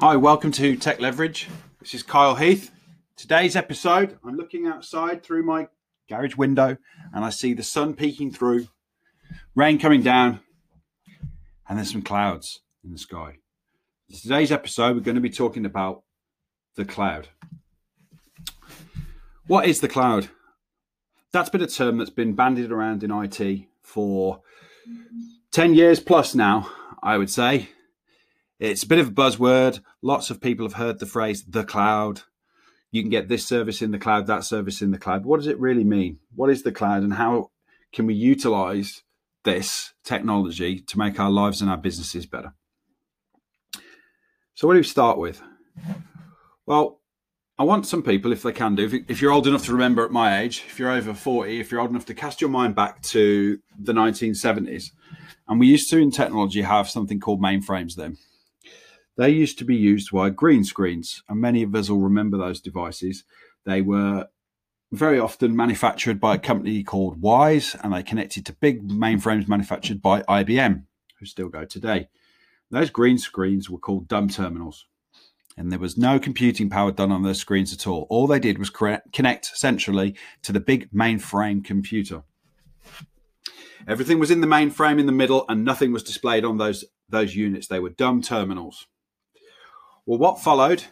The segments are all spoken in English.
Hi, welcome to Tech Leverage. This is Kyle Heath. Today's episode, I'm looking outside through my garage window and I see the sun peeking through, rain coming down, and there's some clouds in the sky. Today's episode, we're going to be talking about the cloud. What is the cloud? That's been a term that's been bandied around in IT for 10 years plus now, I would say. It's a bit of a buzzword. Lots of people have heard the phrase the cloud. You can get this service in the cloud, that service in the cloud. What does it really mean? What is the cloud and how can we utilize this technology to make our lives and our businesses better? So, what do we start with? Well, I want some people, if they can do, if you're old enough to remember at my age, if you're over 40, if you're old enough to cast your mind back to the 1970s, and we used to in technology have something called mainframes then. They used to be used via green screens, and many of us will remember those devices. They were very often manufactured by a company called Wyse, and they connected to big mainframes manufactured by IBM, who still go today. Those green screens were called dumb terminals, and there was no computing power done on those screens at all. All they did was connect centrally to the big mainframe computer. Everything was in the mainframe in the middle, and nothing was displayed on those those units. They were dumb terminals. Well, what followed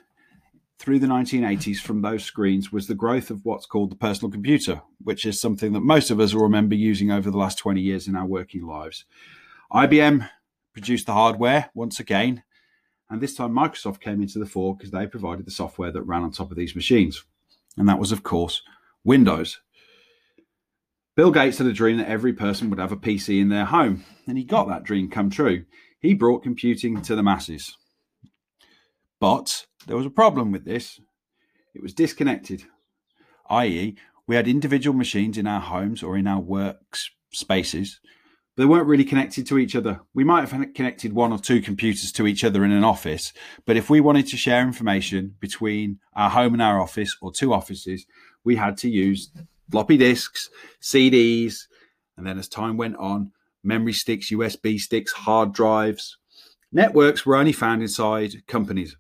through the 1980s from those screens was the growth of what's called the personal computer, which is something that most of us will remember using over the last 20 years in our working lives. IBM produced the hardware once again, and this time Microsoft came into the fore because they provided the software that ran on top of these machines. And that was, of course, Windows. Bill Gates had a dream that every person would have a PC in their home, and he got that dream come true. He brought computing to the masses. But there was a problem with this. It was disconnected, i.e., we had individual machines in our homes or in our work spaces. They weren't really connected to each other. We might have connected one or two computers to each other in an office, but if we wanted to share information between our home and our office or two offices, we had to use floppy disks, CDs, and then as time went on, memory sticks, USB sticks, hard drives. Networks were only found inside companies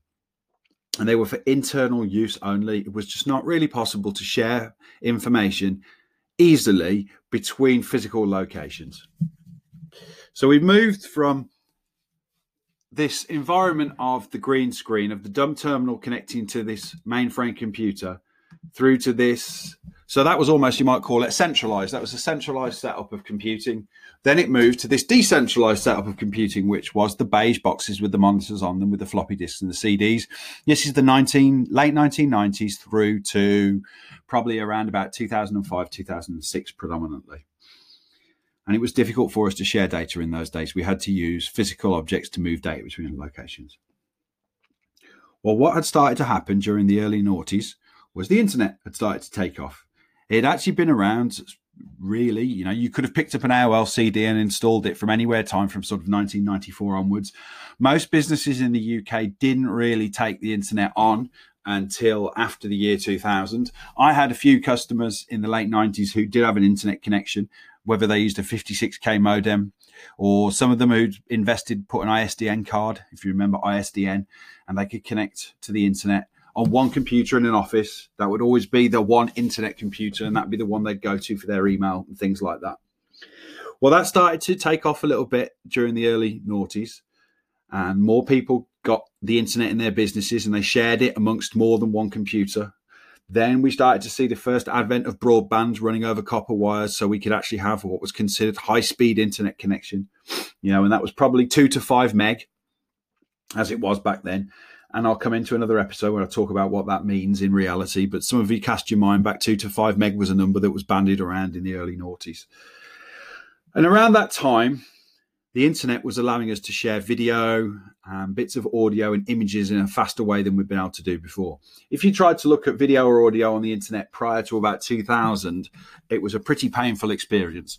and they were for internal use only. It was just not really possible to share information easily between physical locations. So we moved from this environment of the green screen of the dumb terminal connecting to this mainframe computer through to this so that was almost, you might call it centralized. That was a centralized setup of computing. Then it moved to this decentralized setup of computing, which was the beige boxes with the monitors on them, with the floppy disks and the CDs. This is the 19, late 1990s through to probably around about 2005, 2006 predominantly. And it was difficult for us to share data in those days. We had to use physical objects to move data between locations. Well, what had started to happen during the early noughties was the internet had started to take off it actually been around really you know you could have picked up an AOL CD and installed it from anywhere time from sort of 1994 onwards. Most businesses in the UK didn't really take the internet on until after the year 2000 I had a few customers in the late 90s who did have an internet connection whether they used a 56k modem or some of them who'd invested put an ISDN card if you remember ISDN and they could connect to the internet on one computer in an office. That would always be the one internet computer, and that'd be the one they'd go to for their email and things like that. Well, that started to take off a little bit during the early noughties, and more people got the internet in their businesses and they shared it amongst more than one computer. Then we started to see the first advent of broadband running over copper wires, so we could actually have what was considered high speed internet connection. You know, and that was probably two to five meg, as it was back then and I'll come into another episode where I talk about what that means in reality. But some of you cast your mind back two to five meg was a number that was bandied around in the early noughties. And around that time, the internet was allowing us to share video, um, bits of audio, and images in a faster way than we've been able to do before. If you tried to look at video or audio on the internet prior to about 2000, it was a pretty painful experience.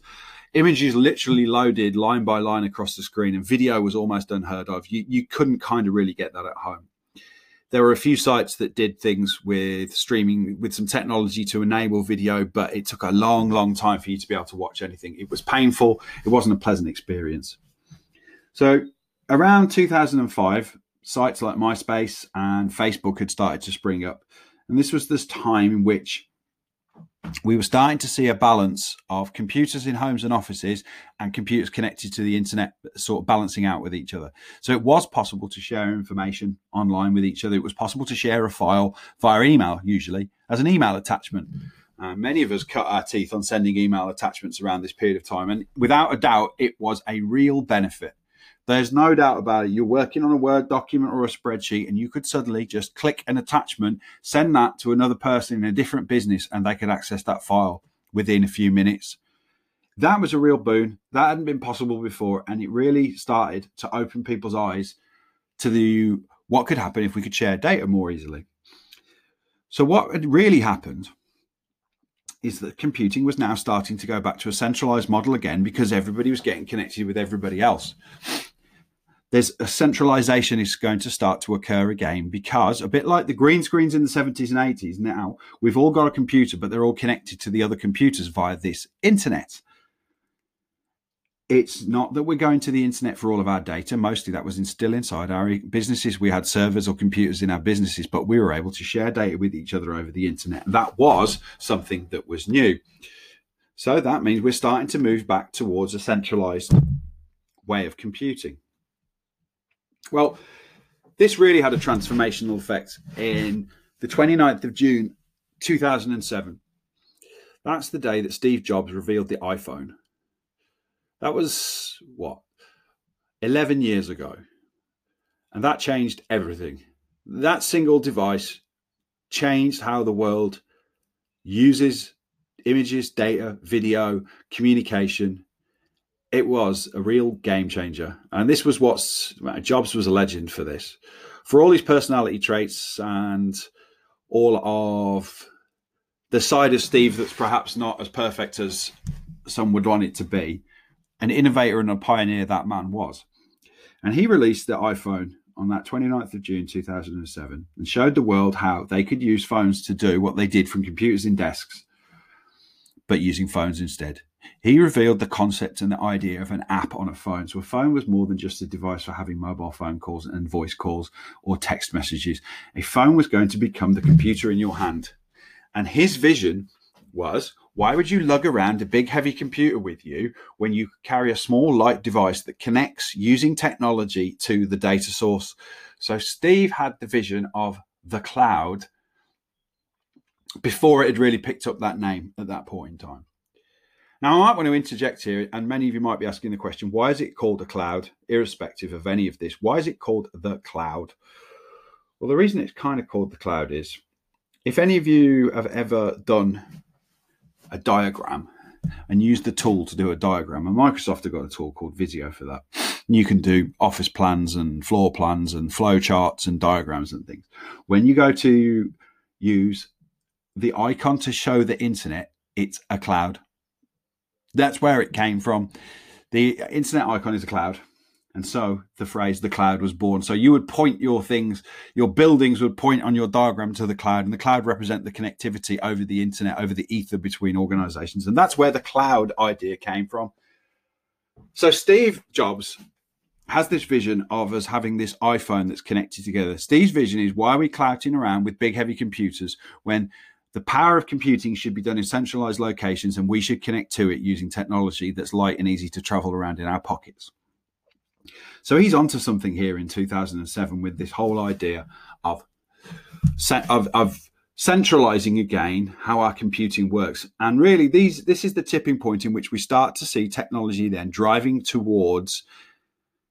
Images literally loaded line by line across the screen, and video was almost unheard of. You, you couldn't kind of really get that at home there were a few sites that did things with streaming with some technology to enable video, but it took a long, long time for you to be able to watch anything. It was painful. It wasn't a pleasant experience. So around 2005, sites like MySpace and Facebook had started to spring up. And this was this time in which we were starting to see a balance of computers in homes and offices and computers connected to the internet sort of balancing out with each other. So it was possible to share information online with each other. It was possible to share a file via email, usually as an email attachment. Uh, many of us cut our teeth on sending email attachments around this period of time. And without a doubt, it was a real benefit. There's no doubt about it. You're working on a Word document or a spreadsheet, and you could suddenly just click an attachment, send that to another person in a different business, and they could access that file within a few minutes. That was a real boon. That hadn't been possible before, and it really started to open people's eyes to the what could happen if we could share data more easily. So, what had really happened is that computing was now starting to go back to a centralized model again because everybody was getting connected with everybody else there's a centralization is going to start to occur again because a bit like the green screens in the 70s and 80s now we've all got a computer but they're all connected to the other computers via this internet. It's not that we're going to the internet for all of our data. Mostly that was still inside our businesses. We had servers or computers in our businesses but we were able to share data with each other over the internet. That was something that was new. So that means we're starting to move back towards a centralized way of computing well, this really had a transformational effect in the 29th of June 2007. That's the day that Steve Jobs revealed the iPhone. That was what? 11 years ago. And that changed everything. That single device changed how the world uses images, data, video, communication, it was a real game changer. And this was what's Jobs was a legend for this. For all his personality traits and all of the side of Steve that's perhaps not as perfect as some would want it to be, an innovator and a pioneer that man was. And he released the iPhone on that 29th of June 2007 and showed the world how they could use phones to do what they did from computers in desks, but using phones instead. He revealed the concept and the idea of an app on a phone. So a phone was more than just a device for having mobile phone calls and voice calls or text messages. A phone was going to become the computer in your hand. And his vision was why would you lug around a big heavy computer with you when you carry a small light device that connects using technology to the data source? So Steve had the vision of the cloud before it had really picked up that name at that point in time. Now, I might want to interject here, and many of you might be asking the question why is it called a cloud, irrespective of any of this? Why is it called the cloud? Well, the reason it's kind of called the cloud is if any of you have ever done a diagram and used the tool to do a diagram, and Microsoft have got a tool called Visio for that. You can do office plans and floor plans and flow charts and diagrams and things. When you go to use the icon to show the internet, it's a cloud that's where it came from. The internet icon is a cloud. And so the phrase the cloud was born. So you would point your things, your buildings would point on your diagram to the cloud, and the cloud represent the connectivity over the internet, over the ether between organizations. And that's where the cloud idea came from. So Steve Jobs has this vision of us having this iPhone that's connected together. Steve's vision is why are we clouting around with big heavy computers when the power of computing should be done in centralized locations, and we should connect to it using technology that's light and easy to travel around in our pockets. So he's onto something here in 2007 with this whole idea of of, of centralizing again how our computing works. And really, these this is the tipping point in which we start to see technology then driving towards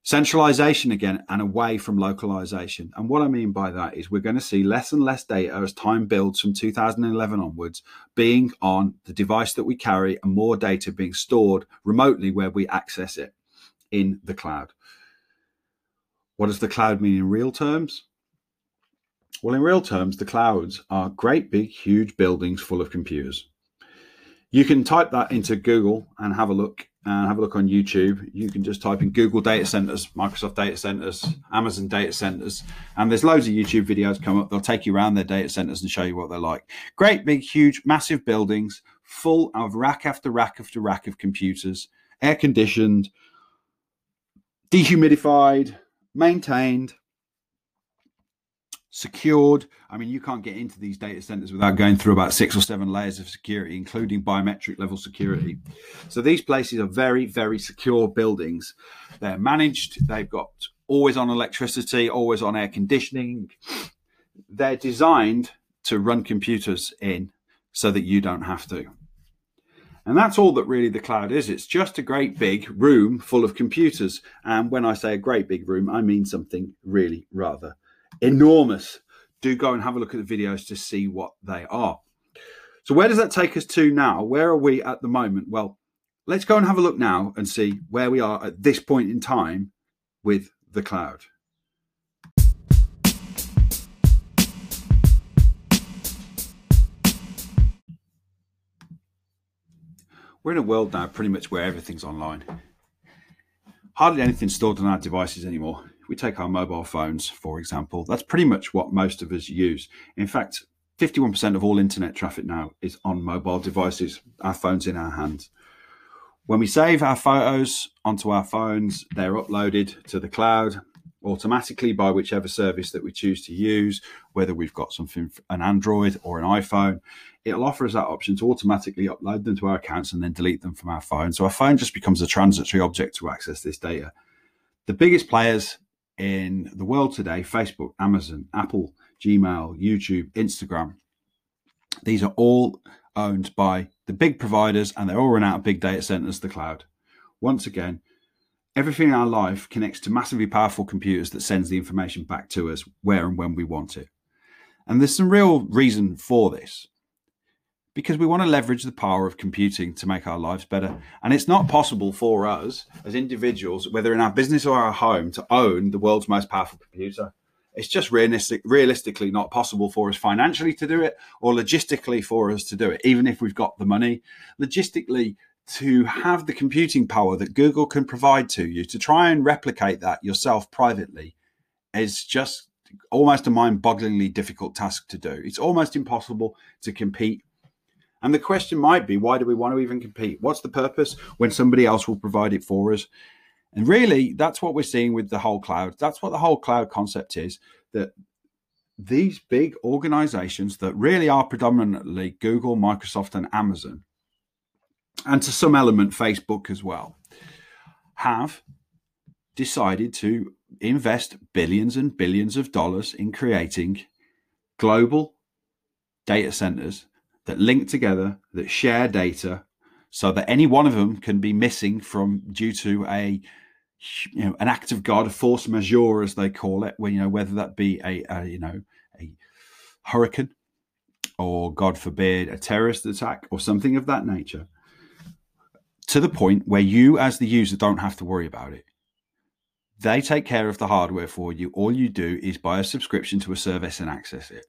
centralization again and away from localization. And what I mean by that is we're going to see less and less data as time builds from 2011 onwards being on the device that we carry and more data being stored remotely where we access it in the cloud. What does the cloud mean in real terms? Well, in real terms, the clouds are great big, huge buildings full of computers. You can type that into Google and have a look and have a look on YouTube. You can just type in Google data centers, Microsoft data centers, Amazon data centers, and there's loads of YouTube videos come up. They'll take you around their data centers and show you what they're like. Great, big, huge, massive buildings full of rack after rack after rack of computers, air conditioned, dehumidified, maintained, secured. I mean, you can't get into these data centers without going through about six or seven layers of security, including biometric level security. Mm-hmm. So these places are very, very secure buildings. They're managed, they've got always on electricity, always on air conditioning. They're designed to run computers in so that you don't have to. And that's all that really the cloud is. It's just a great big room full of computers. And when I say a great big room, I mean something really rather enormous. Do go and have a look at the videos to see what they are. So, where does that take us to now? Where are we at the moment? Well, let's go and have a look now and see where we are at this point in time with the cloud. We're in a world now pretty much where everything's online. Hardly anything stored on our devices anymore. If we take our mobile phones, for example, that's pretty much what most of us use. In fact, 51% of all internet traffic now is on mobile devices, our phones in our hands. When we save our photos onto our phones, they're uploaded to the cloud automatically by whichever service that we choose to use, whether we've got something, an Android or an iPhone. It'll offer us that option to automatically upload them to our accounts and then delete them from our phone. So our phone just becomes a transitory object to access this data. The biggest players in the world today Facebook, Amazon, Apple, Gmail, YouTube, Instagram these are all owned by the big providers and they're all run out of big data centers, the cloud. Once again, everything in our life connects to massively powerful computers that sends the information back to us where and when we want it. And there's some real reason for this because we want to leverage the power of computing to make our lives better. And it's not possible for us as individuals, whether in our business or our home, to own the world's most powerful computer. It's just realistic, realistically not possible for us financially to do it or logistically for us to do it, even if we've got the money. Logistically, to have the computing power that Google can provide to you to try and replicate that yourself privately is just almost a mind bogglingly difficult task to do. It's almost impossible to compete and the question might be, why do we want to even compete? What's the purpose when somebody else will provide it for us? And really, that's what we're seeing with the whole cloud. That's what the whole cloud concept is that these big organizations that really are predominantly Google, Microsoft, and Amazon, and to some element Facebook as well, have decided to invest billions and billions of dollars in creating global data centers that link together, that share data, so that any one of them can be missing from due to a you know an act of God, a force majeure as they call it, when you know whether that be a, a you know a hurricane or God forbid a terrorist attack or something of that nature, to the point where you as the user don't have to worry about it. They take care of the hardware for you. All you do is buy a subscription to a service and access it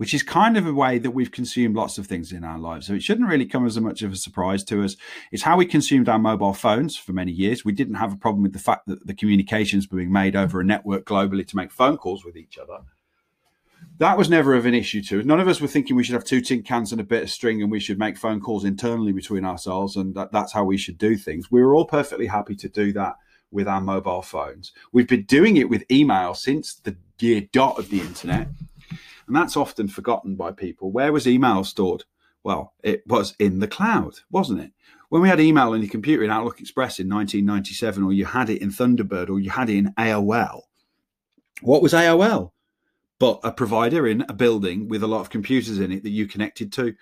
which is kind of a way that we've consumed lots of things in our lives. So it shouldn't really come as much of a surprise to us. It's how we consumed our mobile phones for many years. We didn't have a problem with the fact that the communications were being made over a network globally to make phone calls with each other. That was never of an issue to us. None of us were thinking we should have two tin cans and a bit of string and we should make phone calls internally between ourselves and that, that's how we should do things. We were all perfectly happy to do that with our mobile phones. We've been doing it with email since the year dot of the internet and that's often forgotten by people. Where was email stored? Well, it was in the cloud, wasn't it? When we had email on your computer in Outlook Express in 1997, or you had it in Thunderbird, or you had it in AOL, what was AOL? But a provider in a building with a lot of computers in it that you connected to.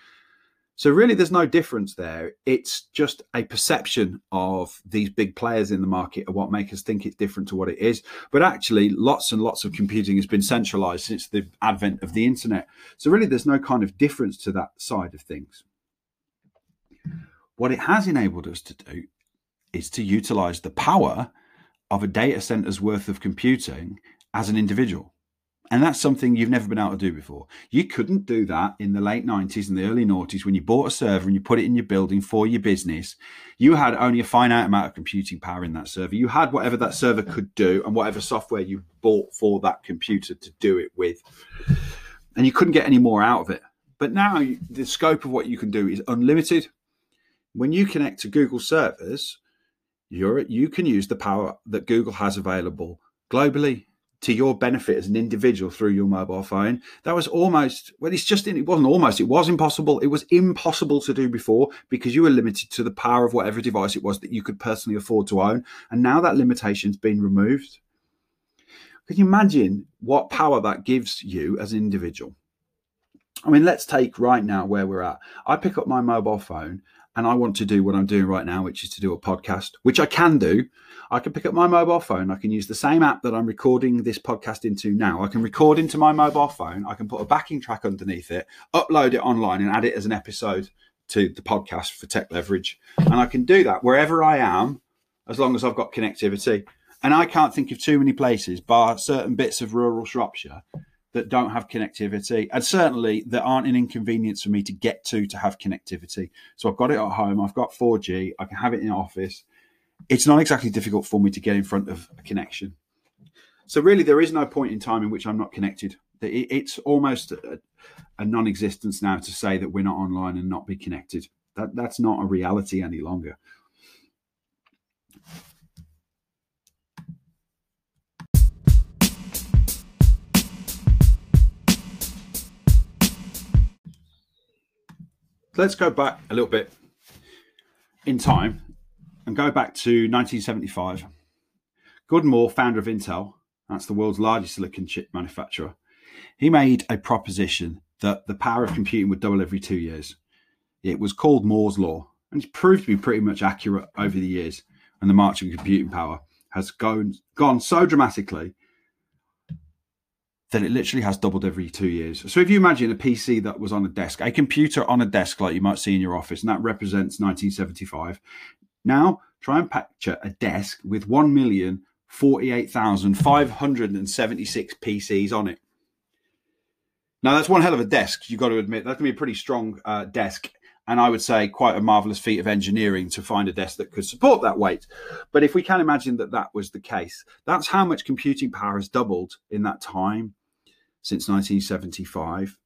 So really, there's no difference there. It's just a perception of these big players in the market of what make us think it's different to what it is. But actually, lots and lots of computing has been centralized since the advent of the internet. So really, there's no kind of difference to that side of things. What it has enabled us to do is to utilize the power of a data center's worth of computing as an individual. And that's something you've never been able to do before. You couldn't do that in the late 90s and the early noughties when you bought a server and you put it in your building for your business. You had only a finite amount of computing power in that server. You had whatever that server could do and whatever software you bought for that computer to do it with. And you couldn't get any more out of it. But now the scope of what you can do is unlimited. When you connect to Google servers, you can use the power that Google has available globally to your benefit as an individual through your mobile phone. That was almost, well, it's just, it wasn't almost, it was impossible. It was impossible to do before because you were limited to the power of whatever device it was that you could personally afford to own. And now that limitation's been removed. Can you imagine what power that gives you as an individual? I mean, let's take right now where we're at. I pick up my mobile phone and I want to do what I'm doing right now, which is to do a podcast, which I can do. I can pick up my mobile phone. I can use the same app that I'm recording this podcast into now. I can record into my mobile phone. I can put a backing track underneath it, upload it online, and add it as an episode to the podcast for Tech Leverage. And I can do that wherever I am, as long as I've got connectivity. And I can't think of too many places, bar certain bits of rural Shropshire, that don't have connectivity, and certainly that aren't an inconvenience for me to get to to have connectivity. So I've got it at home. I've got 4G. I can have it in office. It's not exactly difficult for me to get in front of a connection. So really, there is no point in time in which I'm not connected. It's almost a, a non-existence now to say that we're not online and not be connected. That that's not a reality any longer. Let's go back a little bit in time and go back to 1975. Gordon Moore, founder of Intel, that's the world's largest silicon chip manufacturer, he made a proposition that the power of computing would double every two years. It was called Moore's Law, and it's proved to be pretty much accurate over the years. And the march of computing power has gone, gone so dramatically that it literally has doubled every two years. So if you imagine a PC that was on a desk, a computer on a desk like you might see in your office, and that represents 1975. Now try and picture a desk with 1,048,576 PCs on it. Now that's one hell of a desk. You've got to admit that's going to be a pretty strong uh, desk, and I would say quite a marvelous feat of engineering to find a desk that could support that weight. But if we can imagine that that was the case, that's how much computing power has doubled in that time since 1975.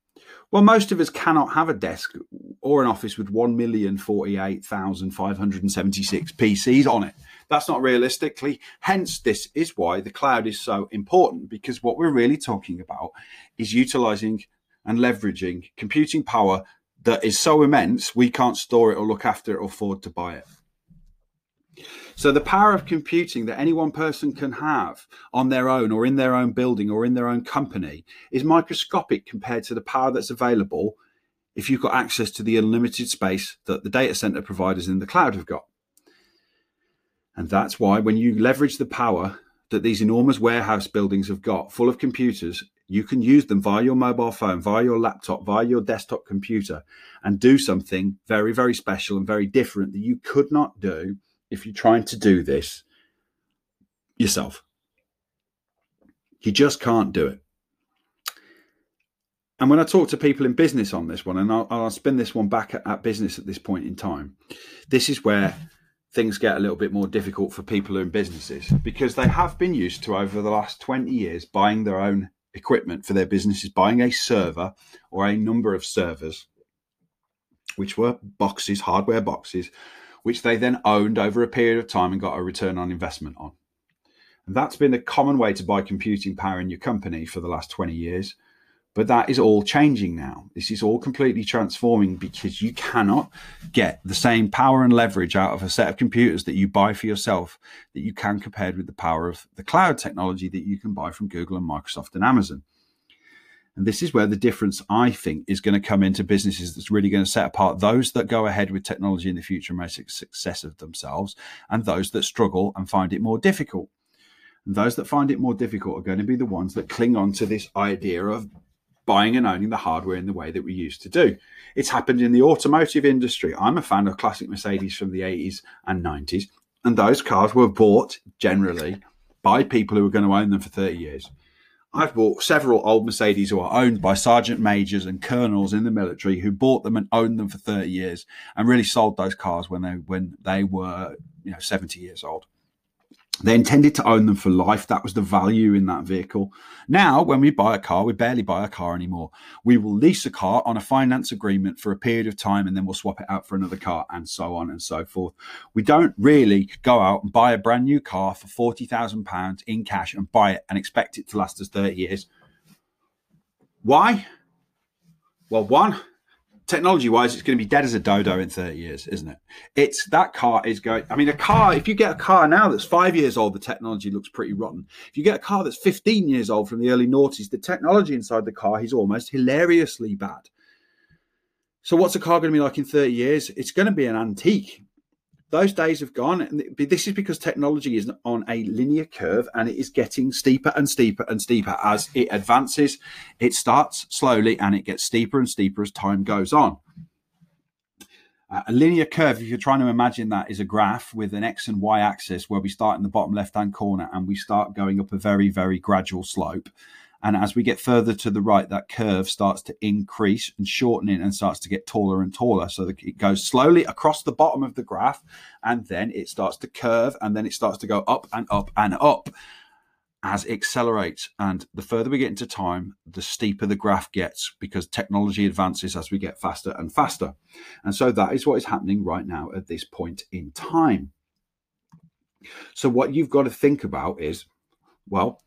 Well, most of us cannot have a desk or an office with 1,048,576 PCs on it. That's not realistically. Hence, this is why the cloud is so important because what we're really talking about is utilizing and leveraging computing power that is so immense we can't store it or look after it or afford to buy it. So the power of computing that any one person can have on their own or in their own building or in their own company is microscopic compared to the power that's available if you've got access to the unlimited space that the data center providers in the cloud have got. And that's why when you leverage the power that these enormous warehouse buildings have got full of computers, you can use them via your mobile phone, via your laptop, via your desktop computer, and do something very, very special and very different that you could not do if you're trying to do this yourself. You just can't do it. And when I talk to people in business on this one, and I'll, I'll spin this one back at, at, business at this point in time, this is where things get a little bit more difficult for people who are in businesses because they have been used to over the last 20 years buying their own equipment for their businesses, buying a server or a number of servers, which were boxes, hardware boxes, which they then owned over a period of time and got a return on investment on. And that's been the common way to buy computing power in your company for the last 20 years. But that is all changing now. This is all completely transforming because you cannot get the same power and leverage out of a set of computers that you buy for yourself that you can compared with the power of the cloud technology that you can buy from Google and Microsoft and Amazon. And this is where the difference, I think, is going to come into businesses that's really going to set apart those that go ahead with technology in the future and make a success of themselves, and those that struggle and find it more difficult. And those that find it more difficult are going to be the ones that cling on to this idea of buying and owning the hardware in the way that we used to do. It's happened in the automotive industry. I'm a fan of classic Mercedes from the 80s and 90s, and those cars were bought generally by people who were going to own them for 30 years. I've bought several old Mercedes who are owned by sergeant majors and colonels in the military who bought them and owned them for 30 years and really sold those cars when they when they were you know 70 years old. They intended to own them for life. That was the value in that vehicle. Now, when we buy a car, we barely buy a car anymore. We will lease a car on a finance agreement for a period of time and then we'll swap it out for another car and so on and so forth. We don't really go out and buy a brand new car for £40,000 in cash and buy it and expect it to last us 30 years. Why? Well, one, technology wise, it's going to be dead as a dodo in 30 years, isn't it? It's that car is going. I mean, a car, if you get a car now that's five years old, the technology looks pretty rotten. If you get a car that's 15 years old from the early noughties, the technology inside the car is almost hilariously bad. So, what's a car going to be like in 30 years? It's going to be an antique those days have gone. And this is because technology is on a linear curve and it is getting steeper and steeper and steeper as it advances. It starts slowly and it gets steeper and steeper as time goes on. Uh, a linear curve, if you're trying to imagine that, is a graph with an x and y axis where we start in the bottom left hand corner and we start going up a very, very gradual slope. And as we get further to the right, that curve starts to increase and shortening and starts to get taller and taller. So it goes slowly across the bottom of the graph and then it starts to curve and then it starts to go up and up and up as it accelerates. And the further we get into time, the steeper the graph gets because technology advances as we get faster and faster. And so that is what is happening right now at this point in time. So, what you've got to think about is well,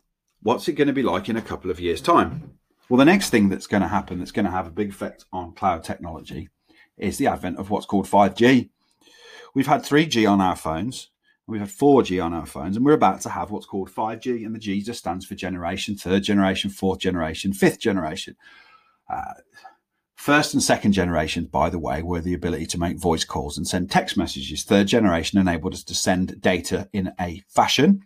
what's it going to be like in a couple of years' time? Well, the next thing that's going to happen that's going to have a big effect on cloud technology is the advent of what's called 5G. We've had 3G on our phones, we've had 4G on our phones, and we're about to have what's called 5G, and the G just stands for generation, third generation, fourth generation, fifth generation. Uh, first and second generations, by the way, were the ability to make voice calls and send text messages. Third generation enabled us to send data in a fashion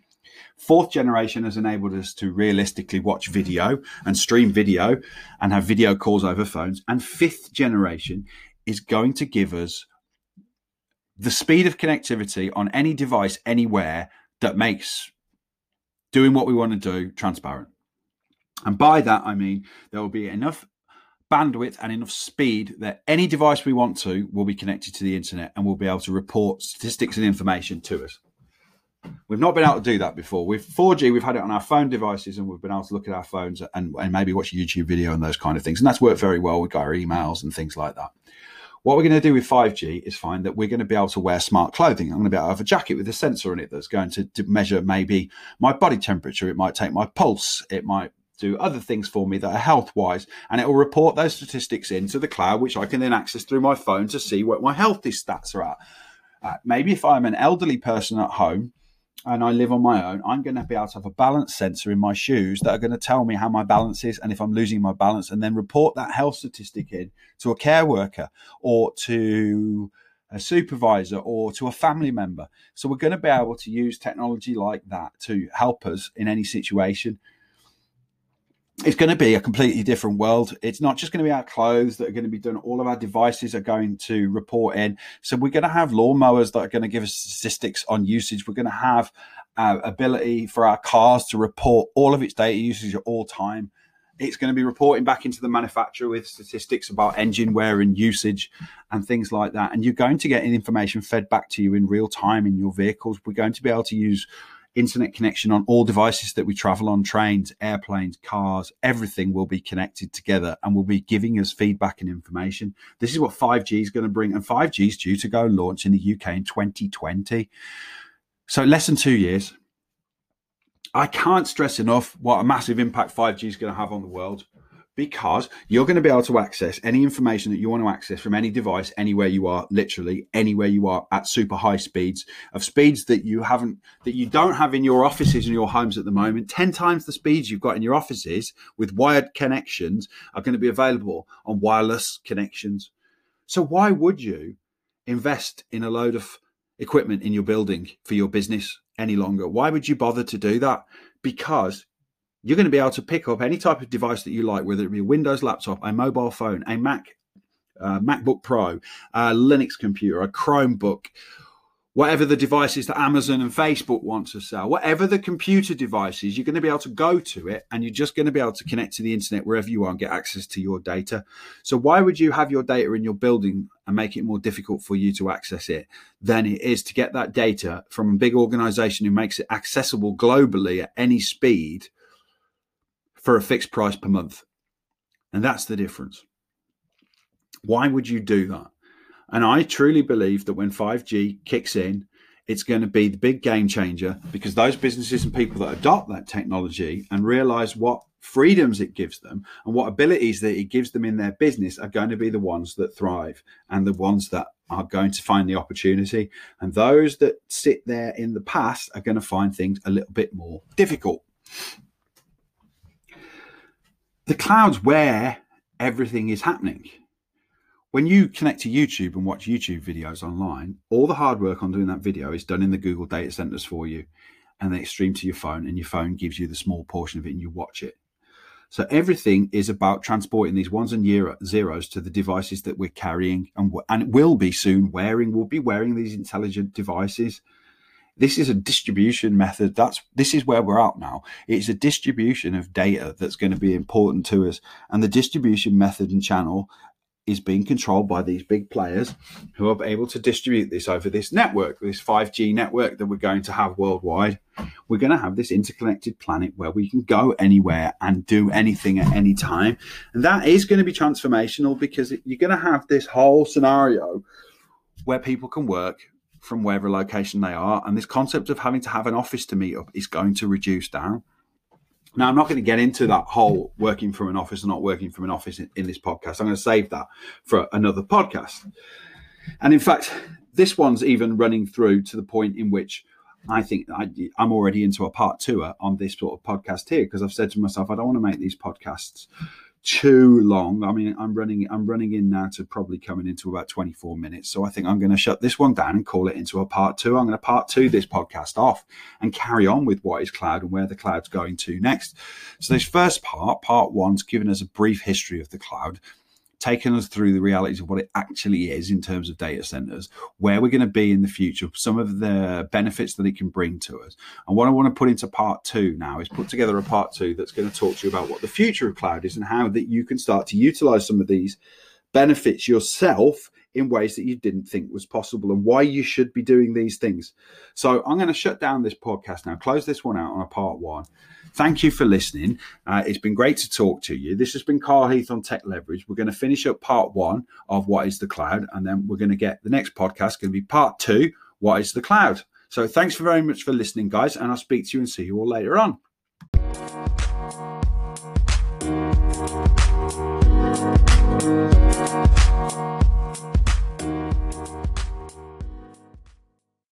Fourth generation has enabled us to realistically watch video and stream video and have video calls over phones. And fifth generation is going to give us the speed of connectivity on any device anywhere that makes doing what we want to do transparent. And by that, I mean there will be enough bandwidth and enough speed that any device we want to will be connected to the internet and will be able to report statistics and information to us. We've not been able to do that before. With 4G, we've had it on our phone devices and we've been able to look at our phones and, and maybe watch a YouTube video and those kind of things. And that's worked very well with our emails and things like that. What we're going to do with 5G is find that we're going to be able to wear smart clothing. I'm going to be able to have a jacket with a sensor in it that's going to, to measure maybe my body temperature. It might take my pulse. It might do other things for me that are health wise, and it will report those statistics into the cloud, which I can then access through my phone to see what my healthy stats are at. Uh, maybe if I'm an elderly person at home, and I live on my own, I'm going to be able to have a balance sensor in my shoes that are going to tell me how my balance is and if I'm losing my balance, and then report that health statistic in to a care worker or to a supervisor or to a family member. So we're going to be able to use technology like that to help us in any situation it's going to be a completely different world. It's not just going to be our clothes that are going to be done. All of our devices are going to report in. So we're going to have lawnmowers that are going to give us statistics on usage. We're going to have uh, ability for our cars to report all of its data usage at all time. It's going to be reporting back into the manufacturer with statistics about engine wear and usage and things like that. And you're going to get information fed back to you in real time in your vehicles. We're going to be able to use internet connection on all devices that we travel on trains, airplanes, cars, everything will be connected together and will be giving us feedback and information. This is what 5G is going to bring. And 5G is due to go and launch in the UK in 2020. So, less than two years. I can't stress enough what a massive impact 5G is going to have on the world because you're going to be able to access any information that you want to access from any device anywhere you are literally anywhere you are at super high speeds of speeds that you haven't that you don't have in your offices and your homes at the moment. 10 times the speeds you've got in your offices with wired connections are going to be available on wireless connections. So why would you invest in a load of equipment in your building for your business any longer? Why would you bother to do that? Because you're going to be able to pick up any type of device that you like, whether it be a Windows laptop, a mobile phone, a Mac, uh, MacBook Pro, a Linux computer, a Chromebook, whatever the devices that Amazon and Facebook want to sell, whatever the computer devices, you're going to be able to go to it and you're just going to be able to connect to the internet wherever you are and get access to your data. So, why would you have your data in your building and make it more difficult for you to access it than it is to get that data from a big organization who makes it accessible globally at any speed for a fixed price per month? And that's the difference. Why would you do that? And I truly believe that when 5G kicks in, it's going to be the big game changer because those businesses and people that adopt that technology and realize what freedoms it gives them and what abilities that it gives them in their business are going to be the ones that thrive and the ones that are going to find the opportunity. And those that sit there in the past are going to find things a little bit more difficult. The cloud's where everything is happening when you connect to YouTube and watch YouTube videos online, all the hard work on doing that video is done in the Google data centers for you. And then it's streamed to your phone, and your phone gives you the small portion of it, and you watch it. So everything is about transporting these ones and zeros to the devices that we're carrying, and and it will be soon wearing. We'll be wearing these intelligent devices. This is a distribution method. That's this is where we're at now. It's a distribution of data that's going to be important to us, and the distribution method and channel is being controlled by these big players who are able to distribute this over this network, this 5G network that we're going to have worldwide. We're going to have this interconnected planet where we can go anywhere and do anything at any time. And that is going to be transformational because you're going to have this whole scenario where people can work from wherever location they are. And this concept of having to have an office to meet up is going to reduce down. Now, I'm not going to get into that whole working from an office or not working from an office in, in, this podcast. I'm going to save that for another podcast. And in fact, this one's even running through to the point in which I think I, am already into a part two on this sort of podcast here because I've said to myself, I don't want to make these podcasts too long. I mean, I'm running I'm running in now to probably coming into about 24 minutes. So I think I'm going to shut this one down and call it into a part two. I'm going to part two this podcast off and carry on with what is cloud and where the cloud's going to next. So this first part, part one's given us a brief history of the cloud taken us through the realities of what it actually is in terms of data centers, where we're going to be in the future, some of the benefits that it can bring to us. And what I want to put into part two now is put together a part two that's going to talk to you about what the future of cloud is and how that you can start to utilize some of these benefits yourself in ways that you didn't think was possible and why you should be doing these things. So I'm going to shut down this podcast now, close this one out on a part one. Thank you for listening. Uh, it's been great to talk to you. This has been Carl Heath on Tech Leverage. We're going to finish up part one of What is the Cloud, and then we're going to get the next podcast, going to be part two What is the Cloud? So thanks for very much for listening, guys, and I'll speak to you and see you all later on.